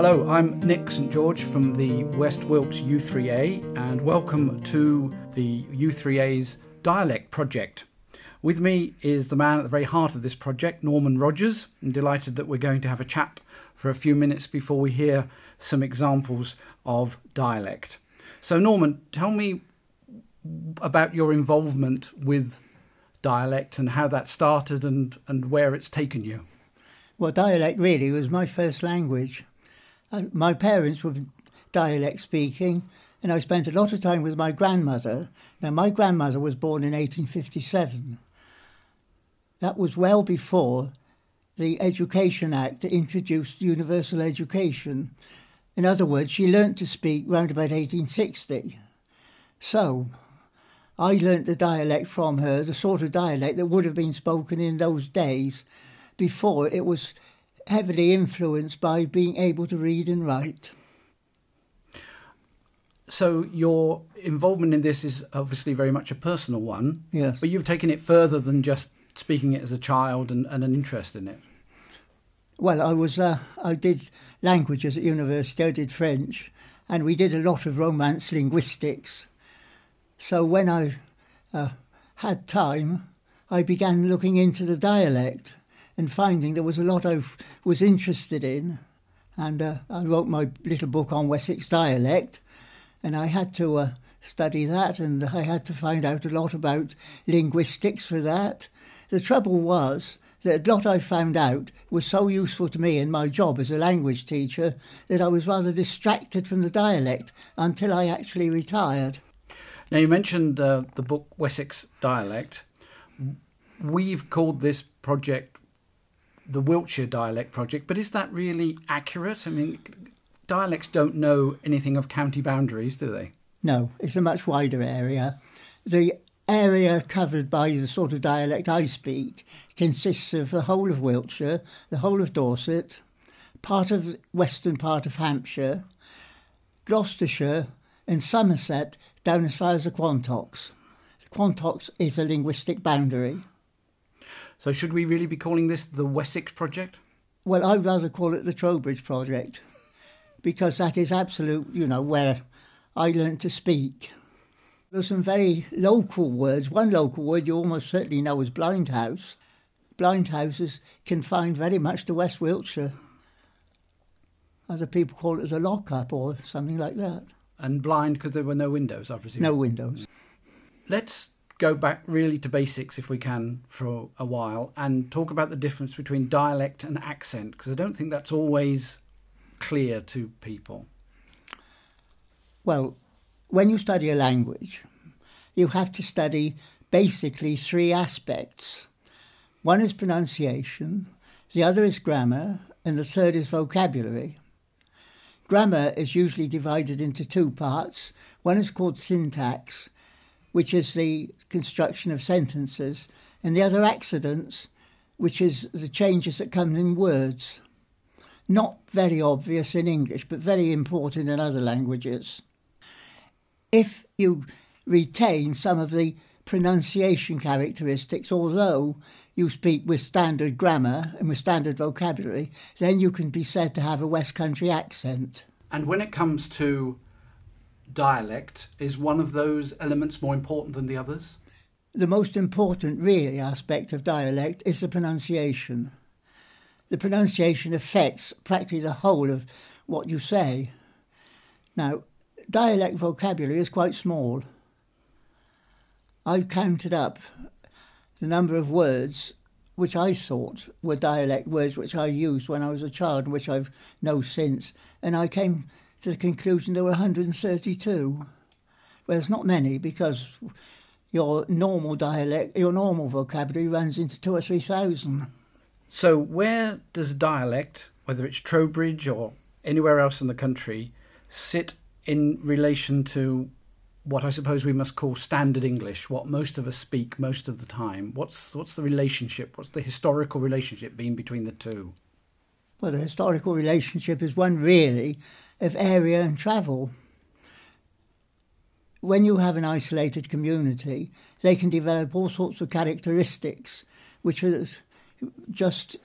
Hello, I'm Nick St George from the West Wilts U3A, and welcome to the U3A's Dialect Project. With me is the man at the very heart of this project, Norman Rogers. I'm delighted that we're going to have a chat for a few minutes before we hear some examples of dialect. So, Norman, tell me about your involvement with dialect and how that started and, and where it's taken you. Well, dialect really was my first language. My parents were dialect speaking, and I spent a lot of time with my grandmother. Now, my grandmother was born in 1857. That was well before the Education Act that introduced universal education. In other words, she learnt to speak round about 1860. So, I learnt the dialect from her, the sort of dialect that would have been spoken in those days before it was heavily influenced by being able to read and write. So your involvement in this is obviously very much a personal one. Yes. But you've taken it further than just speaking it as a child and, and an interest in it. Well, I was uh, I did languages at university. I did French, and we did a lot of Romance linguistics. So when I uh, had time, I began looking into the dialect and finding there was a lot I was interested in. And uh, I wrote my little book on Wessex dialect, and I had to uh, study that, and I had to find out a lot about linguistics for that. The trouble was that a lot I found out was so useful to me in my job as a language teacher that I was rather distracted from the dialect until I actually retired. Now, you mentioned uh, the book Wessex Dialect. We've called this project the Wiltshire Dialect Project, but is that really accurate? I mean, dialects don't know anything of county boundaries, do they? No, it's a much wider area. The area covered by the sort of dialect I speak consists of the whole of Wiltshire, the whole of Dorset, part of western part of Hampshire, Gloucestershire, and Somerset down as far as the Quantocks. The Quantocks is a linguistic boundary. So, should we really be calling this the Wessex Project? Well, I'd rather call it the Trowbridge Project because that is absolute, you know, where I learned to speak. There's some very local words. One local word you almost certainly know is blind house. Blind houses confined very much to West Wiltshire. Other people call it a lock-up or something like that. And blind because there were no windows, I presume. No windows. Let's go back really to basics if we can for a while and talk about the difference between dialect and accent because I don't think that's always clear to people. Well, when you study a language, you have to study basically three aspects. One is pronunciation, the other is grammar, and the third is vocabulary. Grammar is usually divided into two parts. One is called syntax, which is the construction of sentences, and the other accidence, which is the changes that come in words. Not very obvious in English, but very important in other languages. If you retain some of the pronunciation characteristics, although you speak with standard grammar and with standard vocabulary, then you can be said to have a West Country accent. And when it comes to dialect, is one of those elements more important than the others? The most important, really, aspect of dialect is the pronunciation. The pronunciation affects practically the whole of what you say. Now, dialect vocabulary is quite small. I've counted up the number of words which I thought were dialect words which I used when I was a child, which I've known since, and I came to the conclusion there were 132. Well, it's not many because your normal dialect, your normal vocabulary runs into two or three thousand. So, where does dialect, whether it's Trowbridge or anywhere else in the country, sit in relation to what I suppose we must call standard English, what most of us speak most of the time? What's what's the relationship? What's the historical relationship been between the two? Well, the historical relationship is one really of area and travel. When you have an isolated community, they can develop all sorts of characteristics which are just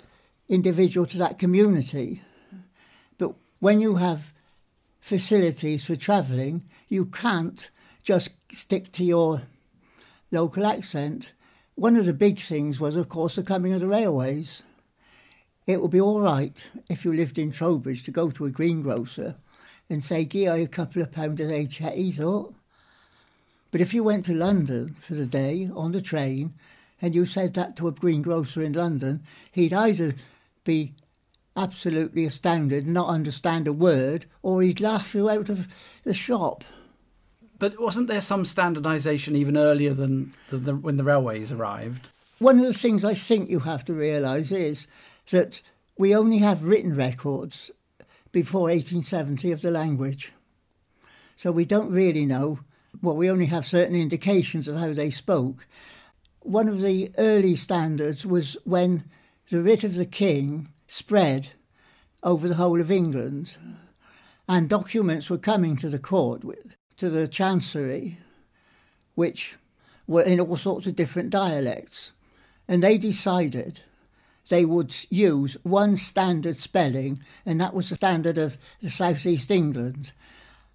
individual to that community. But when you have facilities for travelling, you can't just stick to your local accent. One of the big things was, of course, the coming of the railways. It would be all right if you lived in Trowbridge to go to a greengrocer and say, give I a couple of pounds of egg chatties, or. But if you went to London for the day on the train and you said that to a greengrocer in London, he'd either be absolutely astounded, not understand a word, or he'd laugh you out of the shop. But wasn't there some standardisation even earlier than the, the, when the railways arrived? One of the things I think you have to realise is that we only have written records before 1870 of the language. So we don't really know, well, we only have certain indications of how they spoke. One of the early standards was when the writ of the king spread over the whole of England, and documents were coming to the court, to the chancery, which were in all sorts of different dialects. And they decided they would use one standard spelling, and that was the standard of the southeast England.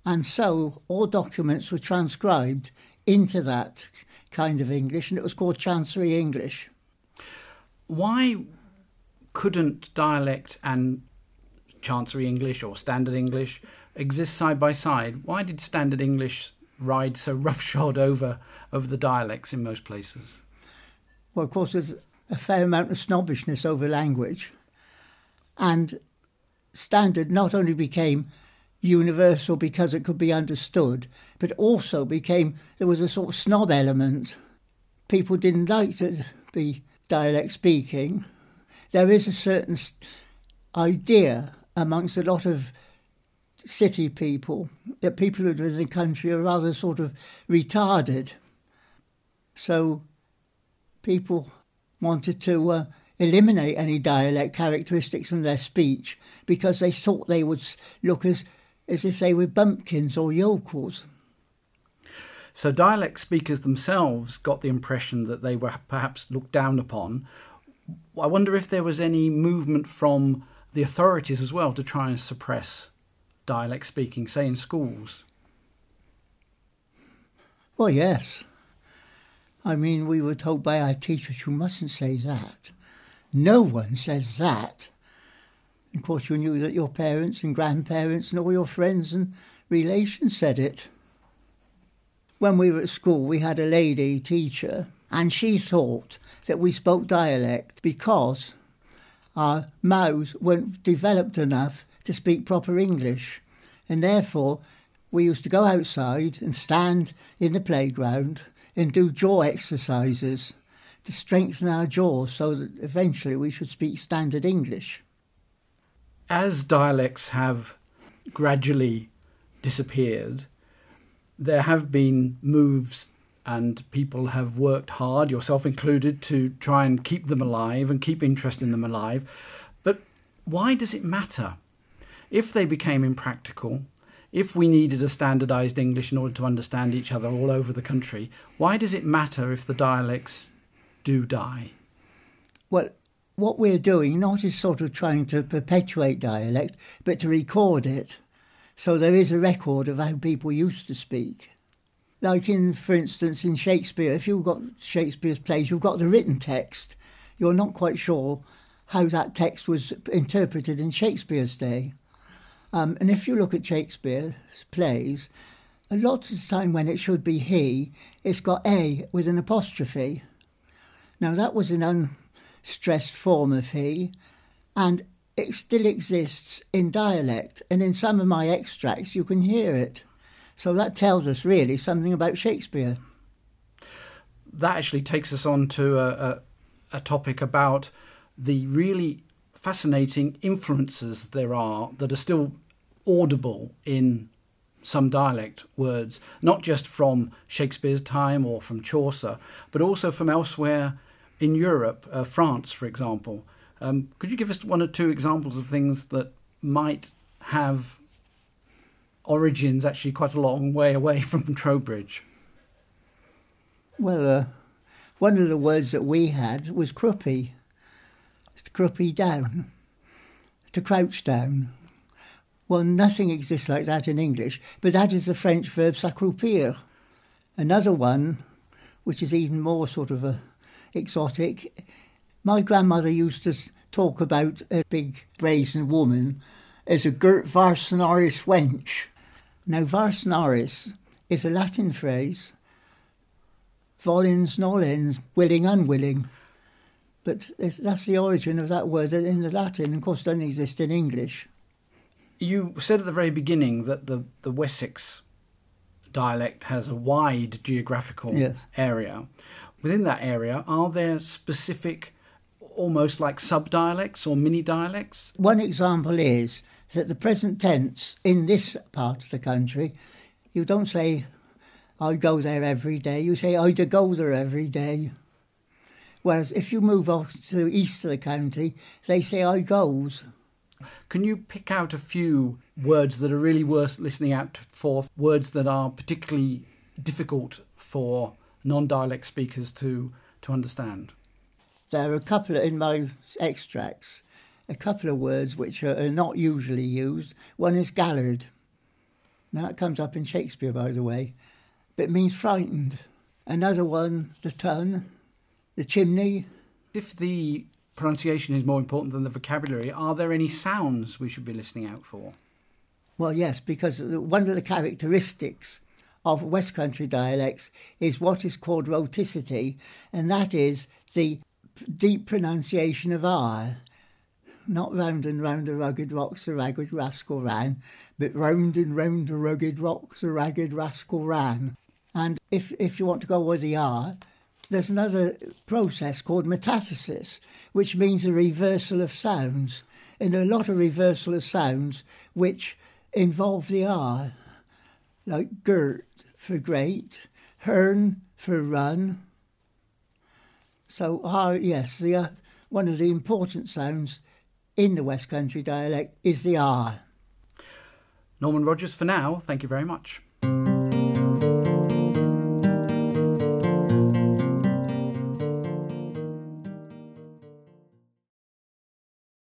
And so all documents were transcribed into that kind of English, and it was called Chancery English. Why couldn't dialect and Chancery English or Standard English exist side by side? Why did Standard English ride so roughshod over over the dialects in most places? Well, of course, there's a fair amount of snobbishness over language, and Standard not only became universal because it could be understood, but also became there was a sort of snob element. People didn't like to be dialect speaking. There is a certain idea amongst a lot of city people that people who live in the country are rather sort of retarded. So people wanted to uh, eliminate any dialect characteristics from their speech because they thought they would look as, as if they were bumpkins or yokels. So dialect speakers themselves got the impression that they were perhaps looked down upon. I wonder if there was any movement from the authorities as well to try and suppress dialect speaking, say in schools. Well, yes. I mean, we were told by our teachers, you mustn't say that. No one says that. Of course, you knew that your parents and grandparents and all your friends and relations said it. When we were at school, we had a lady teacher, and she thought that we spoke dialect because our mouths weren't developed enough to speak proper English, and therefore we used to go outside and stand in the playground and do jaw exercises to strengthen our jaws so that eventually we should speak standard English. As dialects have gradually disappeared, there have been moves and people have worked hard, yourself included, to try and keep them alive and keep interest in them alive. But why does it matter? If they became impractical, if we needed a standardized English in order to understand each other all over the country, why does it matter if the dialects do die? Well, what we're doing not is sort of trying to perpetuate dialect, but to record it. So there is a record of how people used to speak. Like in, for instance, in Shakespeare, if you've got Shakespeare's plays, you've got the written text. You're not quite sure how that text was interpreted in Shakespeare's day. Um, and if you look at Shakespeare's plays, a lot of the time when it should be he, it's got a with an apostrophe. Now that was an unstressed form of he, and it still exists in dialect, and in some of my extracts you can hear it. So that tells us really something about Shakespeare. That actually takes us on to a, a, a topic about the really fascinating influences there are that are still audible in some dialect words, not just from Shakespeare's time or from Chaucer, but also from elsewhere in Europe, uh, France, for example. Um, could you give us one or two examples of things that might have origins actually quite a long way away from Trowbridge? Well, uh, one of the words that we had was croupy to down, to crouch down. Well, nothing exists like that in English, but that is the French verb s'accroupir. Another one, which is even more sort of a exotic, my grandmother used to talk about a big brazen woman as a girt varsenaris wench. Now, varsenaris is a Latin phrase, volens nolens, willing, unwilling. But that's the origin of that word in the Latin, of course, it doesn't exist in English. You said at the very beginning that the, the Wessex dialect has a wide geographical yes. area. Within that area, are there specific, almost like sub dialects or mini dialects? One example is that the present tense in this part of the country, you don't say, I go there every day, you say, I go there every day. Whereas if you move off to the east of the county, they say, I goes. Can you pick out a few words that are really worth listening out for, words that are particularly difficult for non dialect speakers to, to understand? There are a couple in my extracts, a couple of words which are, are not usually used. One is gallard. Now, that comes up in Shakespeare, by the way, but it means frightened. Another one, the ton, the chimney. If the pronunciation is more important than the vocabulary, are there any sounds we should be listening out for? Well, yes, because one of the characteristics of West Country dialects is what is called rhoticity, and that is the deep pronunciation of R. Not round and round the rugged rocks the ragged rascal ran, but round and round the rugged rocks the ragged rascal ran. And if, if you want to go with the R, there's another process called metathesis, which means a reversal of sounds. And a lot of reversal of sounds which involve the R, like girt for great, hern for run. So R, yes, the, uh, one of the important sounds in the West Country dialect is the R. Norman Rogers, for now, thank you very much.